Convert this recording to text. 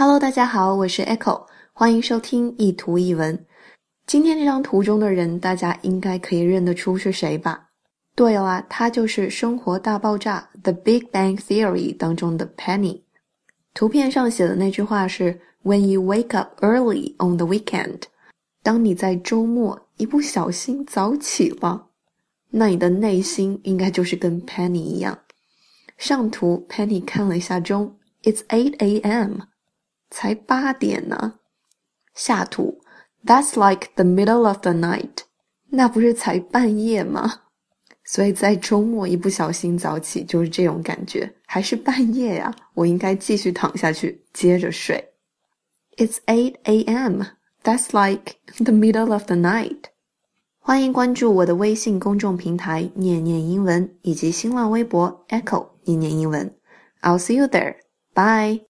Hello，大家好，我是 Echo，欢迎收听一图一文。今天这张图中的人，大家应该可以认得出是谁吧？对了，他就是《生活大爆炸》The Big Bang Theory 当中的 Penny。图片上写的那句话是 “When you wake up early on the weekend”，当你在周末一不小心早起了，那你的内心应该就是跟 Penny 一样。上图，Penny 看了一下钟，It's eight a.m. 才八点呢。下图，That's like the middle of the night，那不是才半夜吗？所以在周末一不小心早起就是这种感觉，还是半夜呀，我应该继续躺下去接着睡。It's eight a.m. That's like the middle of the night。欢迎关注我的微信公众平台“念念英文”以及新浪微博 “Echo 念念英文”。I'll see you there. Bye.